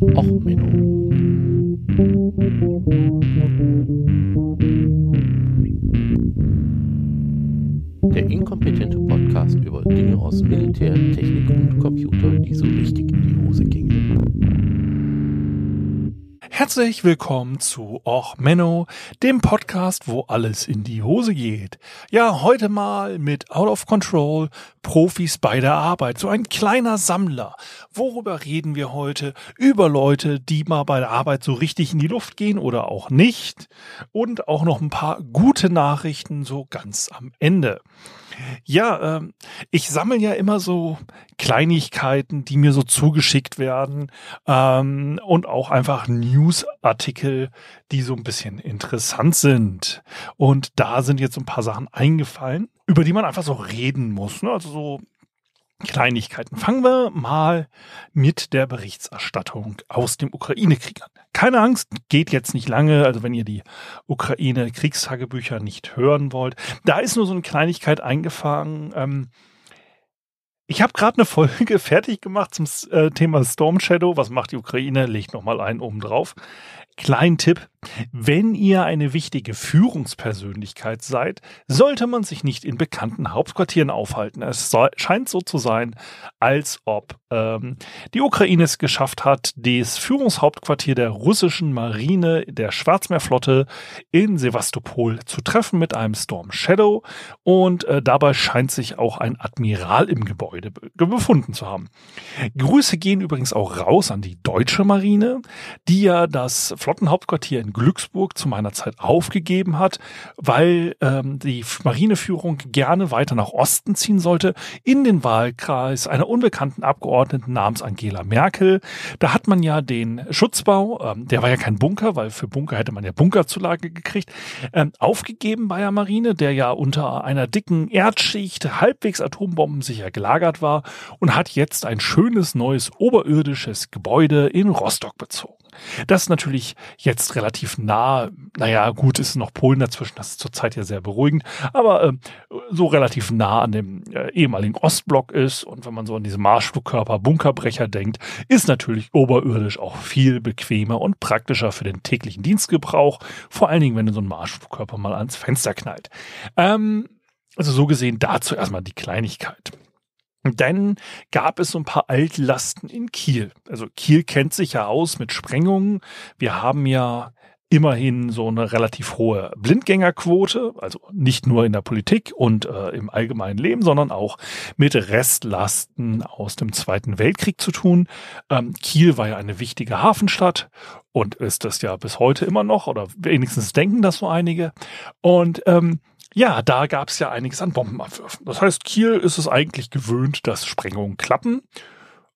Och, Menno. Der inkompetente Podcast über Dinge aus Militär, Technik und Computer, die so richtig in die Hose gingen. Herzlich willkommen zu Och Menno, dem Podcast, wo alles in die Hose geht. Ja, heute mal mit Out of Control, Profis bei der Arbeit, so ein kleiner Sammler. Worüber reden wir heute? Über Leute, die mal bei der Arbeit so richtig in die Luft gehen oder auch nicht. Und auch noch ein paar gute Nachrichten so ganz am Ende. Ja, ähm, ich sammle ja immer so Kleinigkeiten, die mir so zugeschickt werden ähm, und auch einfach Newsartikel, die so ein bisschen interessant sind. Und da sind jetzt so ein paar Sachen eingefallen, über die man einfach so reden muss. Ne? Also so Kleinigkeiten. Fangen wir mal mit der Berichterstattung aus dem Ukraine-Krieg an. Keine Angst, geht jetzt nicht lange, also wenn ihr die Ukraine-Kriegstagebücher nicht hören wollt. Da ist nur so eine Kleinigkeit eingefangen. Ähm, ich habe gerade eine Folge fertig gemacht zum äh, Thema Storm Shadow. Was macht die Ukraine? Legt nochmal einen oben drauf. Klein Tipp, wenn ihr eine wichtige Führungspersönlichkeit seid, sollte man sich nicht in bekannten Hauptquartieren aufhalten. Es soll, scheint so zu sein, als ob ähm, die Ukraine es geschafft hat, das Führungshauptquartier der russischen Marine der Schwarzmeerflotte in Sevastopol zu treffen mit einem Storm Shadow und äh, dabei scheint sich auch ein Admiral im Gebäude befunden zu haben. Grüße gehen übrigens auch raus an die deutsche Marine, die ja das Flottenhauptquartier in Glücksburg zu meiner Zeit aufgegeben hat, weil ähm, die Marineführung gerne weiter nach Osten ziehen sollte, in den Wahlkreis einer unbekannten Abgeordneten namens Angela Merkel. Da hat man ja den Schutzbau, ähm, der war ja kein Bunker, weil für Bunker hätte man ja Bunkerzulage gekriegt, ähm, aufgegeben bei der Marine, der ja unter einer dicken Erdschicht halbwegs atombombensicher gelagert war und hat jetzt ein schönes neues oberirdisches Gebäude in Rostock bezogen. Das ist natürlich jetzt relativ nah. Naja, gut, ist noch Polen dazwischen. Das ist zurzeit ja sehr beruhigend. Aber äh, so relativ nah an dem äh, ehemaligen Ostblock ist. Und wenn man so an diese Marschflugkörper Bunkerbrecher denkt, ist natürlich oberirdisch auch viel bequemer und praktischer für den täglichen Dienstgebrauch. Vor allen Dingen, wenn du so einen Marschflugkörper mal ans Fenster knallt. Ähm, also so gesehen dazu erstmal die Kleinigkeit. Dann gab es so ein paar Altlasten in Kiel. Also Kiel kennt sich ja aus mit Sprengungen. Wir haben ja immerhin so eine relativ hohe Blindgängerquote, also nicht nur in der Politik und äh, im allgemeinen Leben, sondern auch mit Restlasten aus dem Zweiten Weltkrieg zu tun. Ähm, Kiel war ja eine wichtige Hafenstadt und ist das ja bis heute immer noch, oder wenigstens denken das so einige. Und ähm, ja, da gab es ja einiges an Bombenabwürfen. Das heißt, Kiel ist es eigentlich gewöhnt, dass Sprengungen klappen.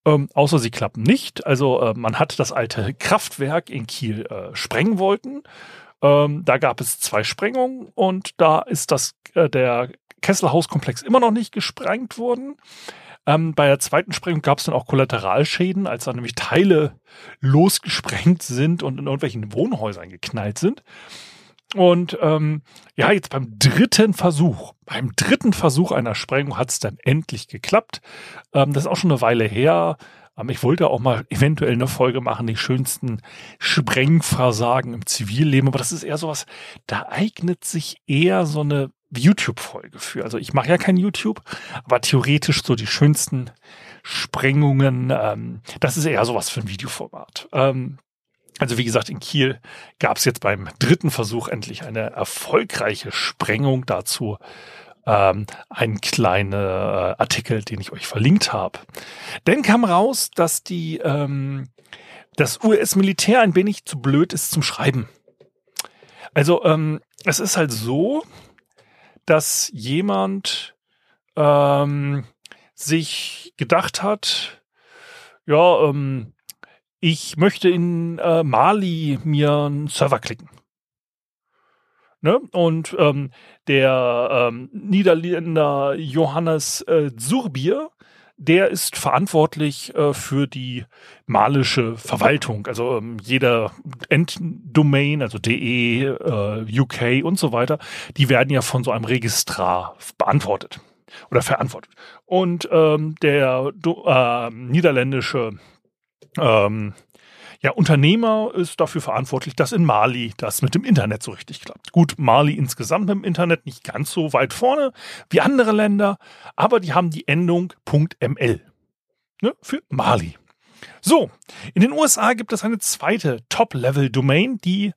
Ähm, außer sie klappen nicht. Also äh, man hat das alte Kraftwerk in Kiel äh, sprengen wollten. Ähm, da gab es zwei Sprengungen und da ist das äh, der Kesselhauskomplex immer noch nicht gesprengt worden. Ähm, bei der zweiten Sprengung gab es dann auch Kollateralschäden, als dann nämlich Teile losgesprengt sind und in irgendwelchen Wohnhäusern geknallt sind. Und ähm, ja, jetzt beim dritten Versuch, beim dritten Versuch einer Sprengung hat es dann endlich geklappt. Ähm, das ist auch schon eine Weile her. Ähm, ich wollte auch mal eventuell eine Folge machen, die schönsten Sprengversagen im Zivilleben, aber das ist eher sowas, da eignet sich eher so eine YouTube-Folge für. Also ich mache ja kein YouTube, aber theoretisch so die schönsten Sprengungen, ähm, das ist eher sowas für ein Videoformat. Ähm, also wie gesagt, in Kiel gab es jetzt beim dritten Versuch endlich eine erfolgreiche Sprengung dazu. Ähm, ein kleiner äh, Artikel, den ich euch verlinkt habe. Dann kam raus, dass die ähm, das US-Militär ein wenig zu blöd ist zum Schreiben. Also ähm, es ist halt so, dass jemand ähm, sich gedacht hat, ja, ähm, ich möchte in äh, Mali mir einen Server klicken. Ne? Und ähm, der ähm, Niederländer Johannes äh, Zurbier, der ist verantwortlich äh, für die malische Verwaltung. Also ähm, jeder Enddomain, also DE, äh, UK und so weiter, die werden ja von so einem Registrar beantwortet oder verantwortet. Und ähm, der äh, niederländische ähm, ja, Unternehmer ist dafür verantwortlich, dass in Mali das mit dem Internet so richtig klappt. Gut, Mali insgesamt im Internet nicht ganz so weit vorne wie andere Länder, aber die haben die Endung .ml ne, für Mali. So, in den USA gibt es eine zweite Top-Level-Domain, die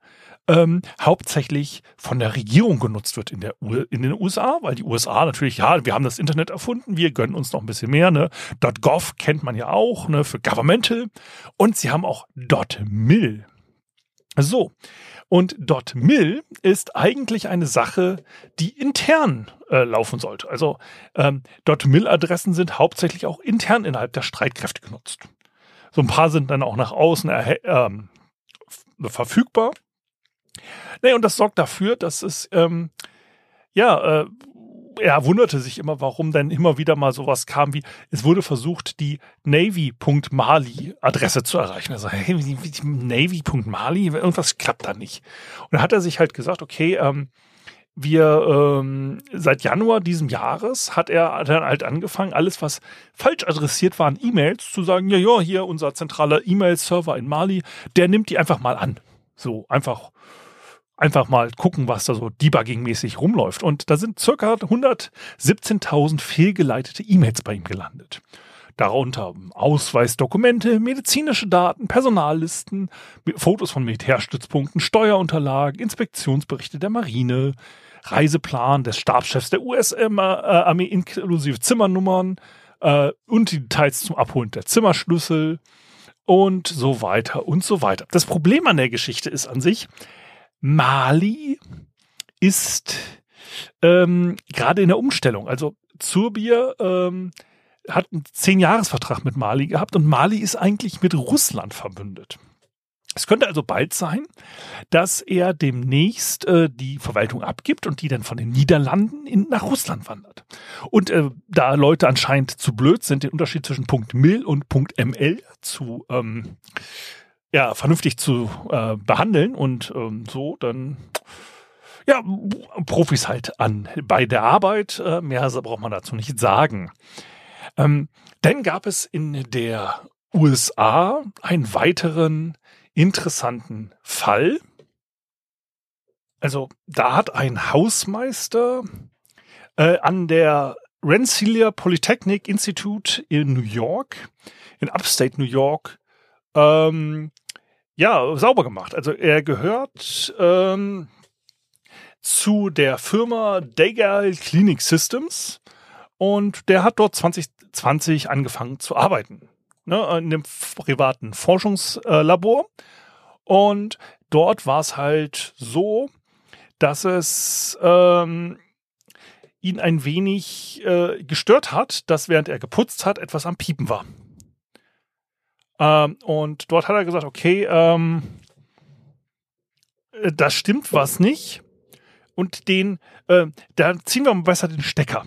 ähm, hauptsächlich von der Regierung genutzt wird in, der U in den USA, weil die USA natürlich, ja, wir haben das Internet erfunden, wir gönnen uns noch ein bisschen mehr. Ne? .gov kennt man ja auch ne, für Governmental und sie haben auch .mil. So, und .mil ist eigentlich eine Sache, die intern äh, laufen sollte. Also ähm, .mil-Adressen sind hauptsächlich auch intern innerhalb der Streitkräfte genutzt. So ein paar sind dann auch nach außen ähm, verfügbar. Nee, und das sorgt dafür, dass es, ähm, ja, äh, er wunderte sich immer, warum dann immer wieder mal sowas kam wie, es wurde versucht, die Navy.mali-Adresse zu erreichen. Also, hey, Navy.mali, irgendwas klappt da nicht. Und dann hat er sich halt gesagt, okay, ähm, wir ähm, seit Januar diesem Jahres hat er dann halt angefangen, alles, was falsch adressiert war an E-Mails, zu sagen, ja, ja, hier unser zentraler E-Mail-Server in Mali, der nimmt die einfach mal an. So einfach einfach mal gucken, was da so debugging-mäßig rumläuft. Und da sind circa 117.000 fehlgeleitete E-Mails bei ihm gelandet. Darunter Ausweisdokumente, medizinische Daten, Personallisten, Fotos von Militärstützpunkten, Steuerunterlagen, Inspektionsberichte der Marine, Reiseplan des Stabschefs der US-Armee inklusive Zimmernummern äh, und die Details zum Abholen der Zimmerschlüssel und so weiter und so weiter. Das Problem an der Geschichte ist an sich, Mali ist ähm, gerade in der Umstellung. Also Zurbier ähm, hat einen Zehn-Jahres-Vertrag mit Mali gehabt und Mali ist eigentlich mit Russland verbündet. Es könnte also bald sein, dass er demnächst äh, die Verwaltung abgibt und die dann von den Niederlanden in, nach Russland wandert. Und äh, da Leute anscheinend zu blöd sind, den Unterschied zwischen Punkt .mil und Punkt .ml zu ähm, ja, vernünftig zu äh, behandeln und ähm, so, dann ja, Profis halt an bei der Arbeit. Äh, mehr braucht man dazu nicht sagen. Ähm, dann gab es in der USA einen weiteren interessanten Fall. Also da hat ein Hausmeister äh, an der Rensselaer Polytechnic Institute in New York, in Upstate New York, ähm, ja, sauber gemacht. Also er gehört ähm, zu der Firma Daigal Clinic Systems und der hat dort 2020 angefangen zu arbeiten. Ne, in dem privaten Forschungslabor. Und dort war es halt so, dass es ähm, ihn ein wenig äh, gestört hat, dass während er geputzt hat, etwas am Piepen war. Ähm, und dort hat er gesagt, okay, ähm, äh, da stimmt was nicht. Und den, äh, da ziehen wir mal besser den Stecker.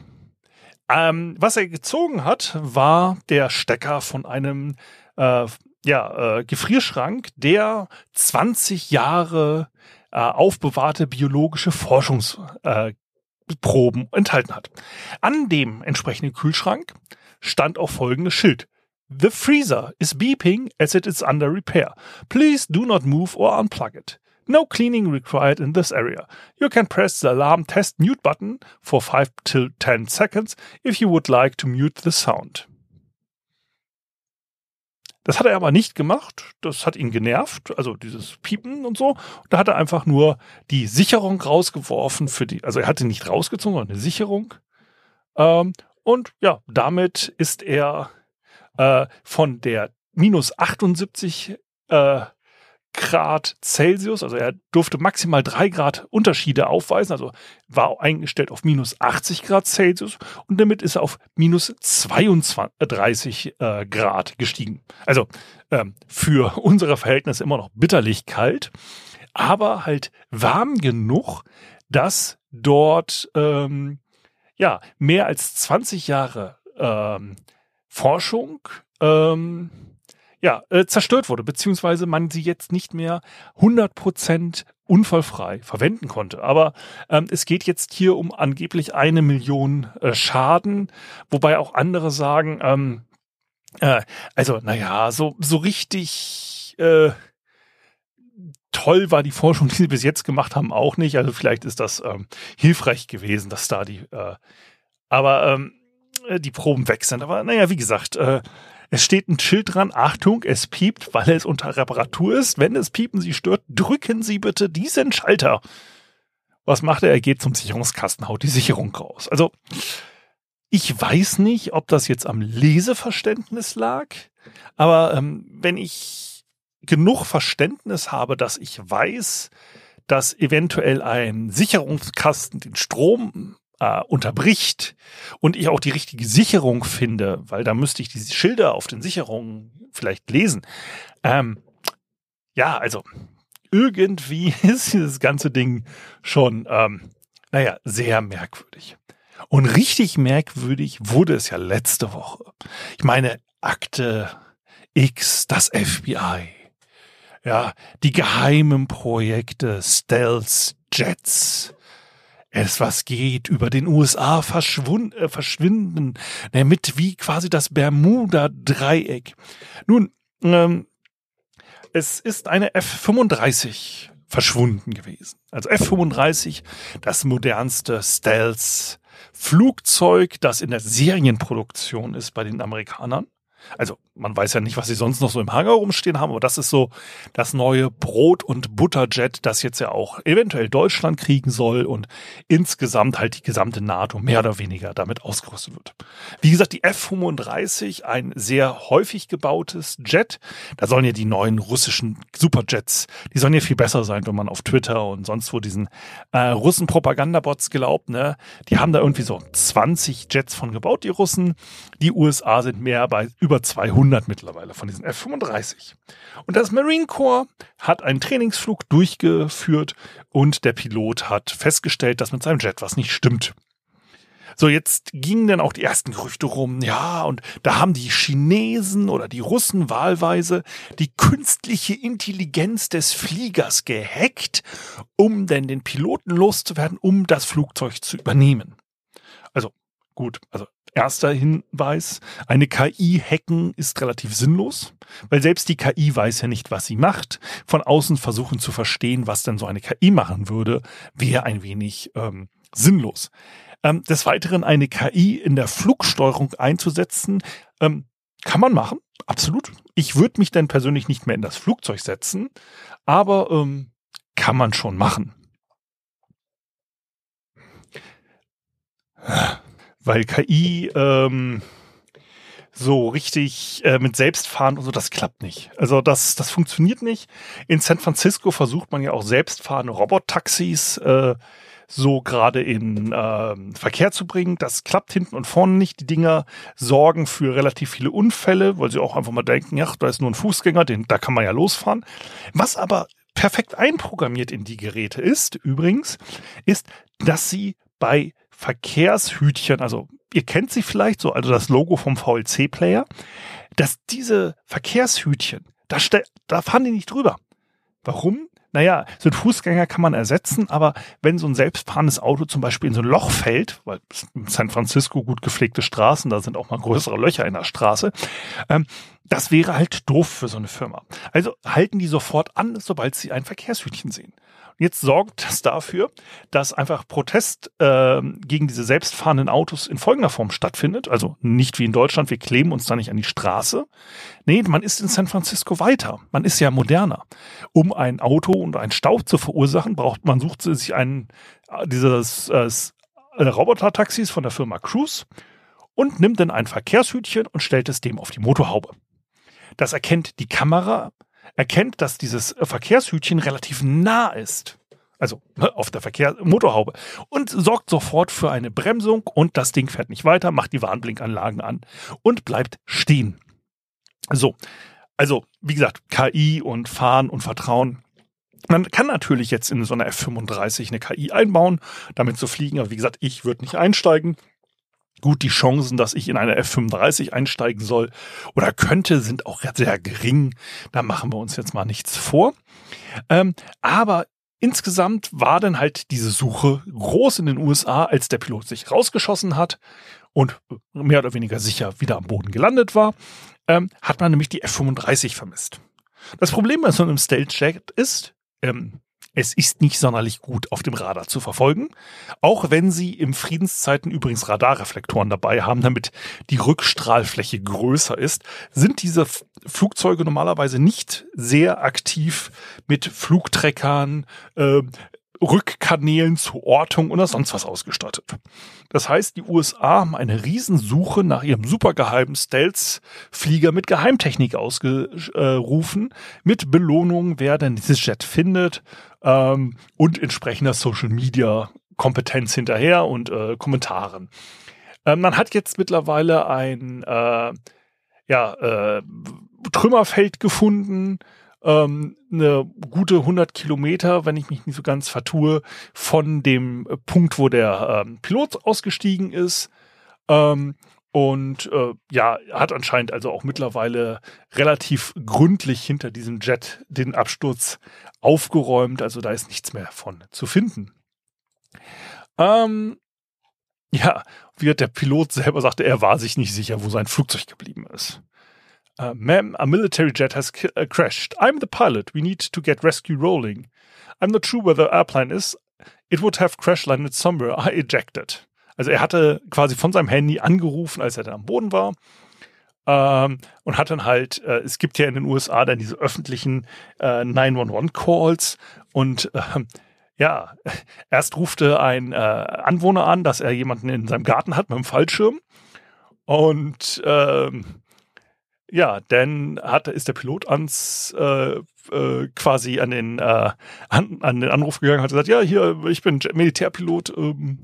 Ähm, was er gezogen hat, war der Stecker von einem äh, ja, äh, Gefrierschrank, der 20 Jahre äh, aufbewahrte biologische Forschungsproben äh, enthalten hat. An dem entsprechenden Kühlschrank stand auch folgendes Schild. The freezer is beeping as it is under repair. Please do not move or unplug it. No cleaning required in this area. You can press the alarm test mute button for 5 till 10 seconds if you would like to mute the sound. Das hat er aber nicht gemacht. Das hat ihn genervt, also dieses Piepen und so. Da hat er einfach nur die Sicherung rausgeworfen für die, also er hatte nicht rausgezogen, sondern eine Sicherung. Ähm, und ja, damit ist er äh, von der minus 78 äh, Grad Celsius, also er durfte maximal drei Grad Unterschiede aufweisen, also war eingestellt auf minus 80 Grad Celsius und damit ist er auf minus 32 äh, Grad gestiegen. Also ähm, für unsere Verhältnisse immer noch bitterlich kalt, aber halt warm genug, dass dort ähm, ja mehr als 20 Jahre ähm, Forschung ähm, ja, äh, zerstört wurde, beziehungsweise man sie jetzt nicht mehr 100% unfallfrei verwenden konnte. Aber ähm, es geht jetzt hier um angeblich eine Million äh, Schaden, wobei auch andere sagen, ähm, äh, also naja, so, so richtig, äh, toll war die Forschung, die sie bis jetzt gemacht haben, auch nicht. Also vielleicht ist das ähm, hilfreich gewesen, dass da die, äh, aber ähm, äh, die Proben weg sind. Aber naja, wie gesagt, äh, es steht ein Schild dran, Achtung, es piept, weil es unter Reparatur ist. Wenn es Piepen Sie stört, drücken Sie bitte diesen Schalter. Was macht er? Er geht zum Sicherungskasten, haut die Sicherung raus. Also, ich weiß nicht, ob das jetzt am Leseverständnis lag, aber ähm, wenn ich genug Verständnis habe, dass ich weiß, dass eventuell ein Sicherungskasten den Strom äh, unterbricht und ich auch die richtige Sicherung finde, weil da müsste ich diese Schilder auf den Sicherungen vielleicht lesen. Ähm, ja, also irgendwie ist dieses ganze Ding schon, ähm, naja, sehr merkwürdig. Und richtig merkwürdig wurde es ja letzte Woche. Ich meine, Akte X, das FBI, ja, die geheimen Projekte, Stealth Jets, es was geht, über den USA verschwunden, äh, verschwinden, damit wie quasi das Bermuda-Dreieck. Nun, ähm, es ist eine F-35 verschwunden gewesen. Also F-35, das modernste Stealth-Flugzeug, das in der Serienproduktion ist bei den Amerikanern. Also man weiß ja nicht, was sie sonst noch so im Hangar rumstehen haben, aber das ist so das neue Brot- und Butterjet, das jetzt ja auch eventuell Deutschland kriegen soll und insgesamt halt die gesamte NATO mehr oder weniger damit ausgerüstet wird. Wie gesagt, die F-35, ein sehr häufig gebautes Jet, da sollen ja die neuen russischen Superjets, die sollen ja viel besser sein, wenn man auf Twitter und sonst wo diesen äh, Russen-Propagandabots glaubt, ne? Die haben da irgendwie so 20 Jets von gebaut, die Russen. Die USA sind mehr bei über 200 mittlerweile von diesen F-35. Und das Marine Corps hat einen Trainingsflug durchgeführt und der Pilot hat festgestellt, dass mit seinem Jet was nicht stimmt. So, jetzt gingen dann auch die ersten Gerüchte rum, ja, und da haben die Chinesen oder die Russen wahlweise die künstliche Intelligenz des Fliegers gehackt, um denn den Piloten loszuwerden, um das Flugzeug zu übernehmen. Also gut, also Erster Hinweis, eine KI hacken ist relativ sinnlos, weil selbst die KI weiß ja nicht, was sie macht. Von außen versuchen zu verstehen, was denn so eine KI machen würde, wäre ein wenig ähm, sinnlos. Ähm, des Weiteren eine KI in der Flugsteuerung einzusetzen, ähm, kann man machen, absolut. Ich würde mich dann persönlich nicht mehr in das Flugzeug setzen, aber ähm, kann man schon machen weil KI ähm, so richtig äh, mit Selbstfahren und so, das klappt nicht. Also das, das funktioniert nicht. In San Francisco versucht man ja auch selbstfahrende Robottaxis äh, so gerade in äh, Verkehr zu bringen. Das klappt hinten und vorne nicht. Die Dinger sorgen für relativ viele Unfälle, weil sie auch einfach mal denken, ja, da ist nur ein Fußgänger, den, da kann man ja losfahren. Was aber perfekt einprogrammiert in die Geräte ist, übrigens, ist, dass sie bei Verkehrshütchen, also ihr kennt sie vielleicht so, also das Logo vom VLC-Player, dass diese Verkehrshütchen, da, da fahren die nicht drüber. Warum? Naja, so ein Fußgänger kann man ersetzen, aber wenn so ein selbstfahrendes Auto zum Beispiel in so ein Loch fällt, weil San Francisco gut gepflegte Straßen, da sind auch mal größere Löcher in der Straße, ähm, das wäre halt doof für so eine Firma. Also halten die sofort an, sobald sie ein Verkehrshütchen sehen. Jetzt sorgt das dafür, dass einfach Protest äh, gegen diese selbstfahrenden Autos in folgender Form stattfindet. Also nicht wie in Deutschland, wir kleben uns da nicht an die Straße. Nee, man ist in San Francisco weiter. Man ist ja moderner. Um ein Auto und einen Stau zu verursachen, braucht man sucht sich einen äh, dieses äh, Roboter-Taxis von der Firma Cruise und nimmt dann ein Verkehrshütchen und stellt es dem auf die Motorhaube. Das erkennt die Kamera erkennt, dass dieses Verkehrshütchen relativ nah ist. Also ne, auf der Verkehr Motorhaube und sorgt sofort für eine Bremsung und das Ding fährt nicht weiter, macht die Warnblinkanlagen an und bleibt stehen. So, also wie gesagt, KI und Fahren und Vertrauen. Man kann natürlich jetzt in so einer F35 eine KI einbauen, damit zu fliegen, aber wie gesagt, ich würde nicht einsteigen. Gut, die Chancen, dass ich in eine F35 einsteigen soll oder könnte, sind auch sehr gering. Da machen wir uns jetzt mal nichts vor. Ähm, aber insgesamt war dann halt diese Suche groß in den USA, als der Pilot sich rausgeschossen hat und mehr oder weniger sicher wieder am Boden gelandet war, ähm, hat man nämlich die F35 vermisst. Das Problem bei so einem Stealth-Jet ist, ähm, es ist nicht sonderlich gut auf dem Radar zu verfolgen, auch wenn sie im Friedenszeiten übrigens Radarreflektoren dabei haben, damit die Rückstrahlfläche größer ist, sind diese Flugzeuge normalerweise nicht sehr aktiv mit Flugtreckern, äh, Rückkanälen zur Ortung oder sonst was ausgestattet. Das heißt, die USA haben eine Riesensuche nach ihrem supergeheimen Stealth-Flieger mit Geheimtechnik ausgerufen, mit Belohnung, wer denn dieses Jet findet ähm, und entsprechender Social-Media-Kompetenz hinterher und äh, Kommentaren. Ähm, man hat jetzt mittlerweile ein äh, ja, äh, Trümmerfeld gefunden, ähm, eine gute 100 Kilometer, wenn ich mich nicht so ganz vertue, von dem Punkt, wo der ähm, Pilot ausgestiegen ist. Ähm, und äh, ja, hat anscheinend also auch mittlerweile relativ gründlich hinter diesem Jet den Absturz aufgeräumt. Also da ist nichts mehr von zu finden. Ähm, ja, wie der Pilot selber sagte, er war sich nicht sicher, wo sein Flugzeug geblieben ist. Uh, ma'am, a military jet has uh, crashed. I'm the pilot. We need to get rescue rolling. I'm not sure where the airplane is. It would have crash landed somewhere. I ejected. Also er hatte quasi von seinem Handy angerufen, als er dann am Boden war. Ähm, und hat dann halt, äh, es gibt ja in den USA dann diese öffentlichen äh, 911-Calls und äh, ja, erst rufte ein äh, Anwohner an, dass er jemanden in seinem Garten hat mit einem Fallschirm und ähm, ja, dann hat, ist der Pilot ans äh, äh, quasi an den äh, an, an den Anruf gegangen, hat gesagt, ja, hier, ich bin Militärpilot, ähm,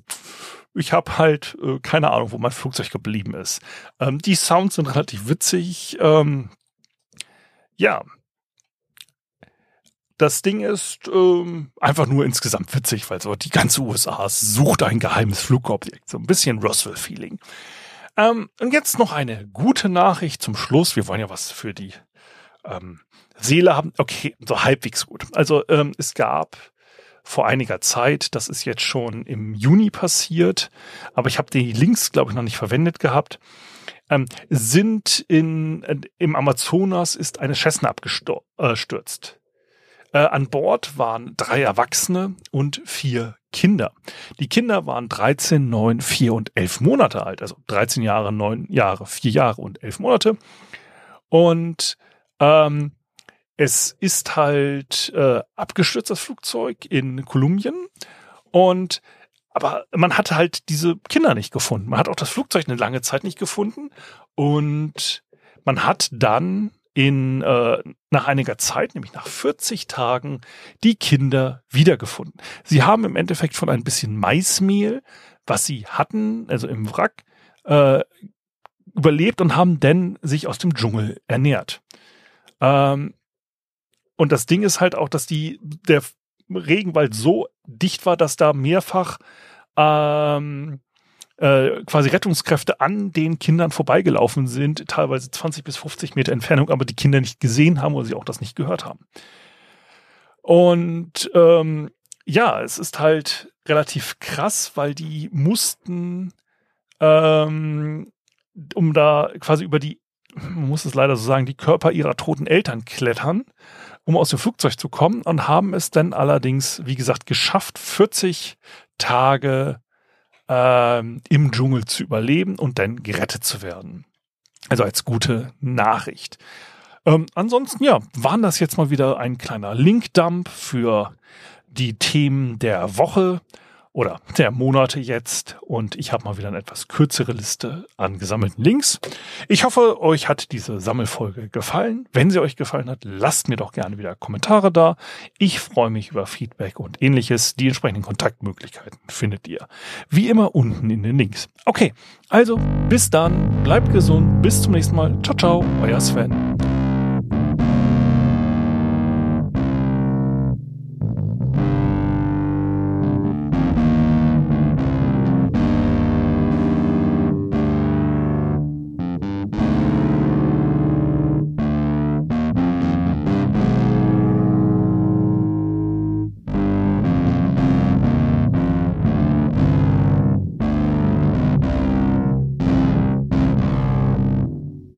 ich habe halt äh, keine Ahnung, wo mein Flugzeug geblieben ist. Ähm, die Sounds sind relativ witzig. Ähm, ja, das Ding ist ähm, einfach nur insgesamt witzig, weil so die ganze USA sucht ein geheimes Flugobjekt. So ein bisschen Roswell-Feeling. Ähm, und jetzt noch eine gute Nachricht zum Schluss. Wir wollen ja was für die ähm, Seele haben. Okay, so halbwegs gut. Also ähm, es gab vor einiger Zeit, das ist jetzt schon im Juni passiert, aber ich habe die Links, glaube ich, noch nicht verwendet gehabt. Ähm, sind in, äh, im Amazonas ist eine Cessna abgestürzt. Äh, an Bord waren drei Erwachsene und vier Kinder. Die Kinder waren 13, 9, 4 und 11 Monate alt, also 13 Jahre, 9 Jahre, 4 Jahre und 11 Monate. Und ähm, es ist halt äh, abgestürzt, das Flugzeug in Kolumbien. Und aber man hatte halt diese Kinder nicht gefunden. Man hat auch das Flugzeug eine lange Zeit nicht gefunden. Und man hat dann in, äh, nach einiger Zeit, nämlich nach 40 Tagen, die Kinder wiedergefunden. Sie haben im Endeffekt von ein bisschen Maismehl, was sie hatten, also im Wrack, äh, überlebt und haben dann sich aus dem Dschungel ernährt. Ähm, und das Ding ist halt auch, dass die, der Regenwald so dicht war, dass da mehrfach ähm, äh, quasi Rettungskräfte an den Kindern vorbeigelaufen sind, teilweise 20 bis 50 Meter Entfernung, aber die Kinder nicht gesehen haben oder sie auch das nicht gehört haben. Und ähm, ja, es ist halt relativ krass, weil die mussten, ähm, um da quasi über die, man muss es leider so sagen, die Körper ihrer toten Eltern klettern, um aus dem Flugzeug zu kommen und haben es dann allerdings, wie gesagt, geschafft, 40 Tage ähm, im Dschungel zu überleben und dann gerettet zu werden. Also als gute Nachricht. Ähm, ansonsten, ja, waren das jetzt mal wieder ein kleiner Linkdump für die Themen der Woche oder der Monate jetzt und ich habe mal wieder eine etwas kürzere Liste an gesammelten Links. Ich hoffe, euch hat diese Sammelfolge gefallen. Wenn sie euch gefallen hat, lasst mir doch gerne wieder Kommentare da. Ich freue mich über Feedback und ähnliches. Die entsprechenden Kontaktmöglichkeiten findet ihr wie immer unten in den Links. Okay, also bis dann, bleibt gesund, bis zum nächsten Mal. Ciao, ciao, euer Sven.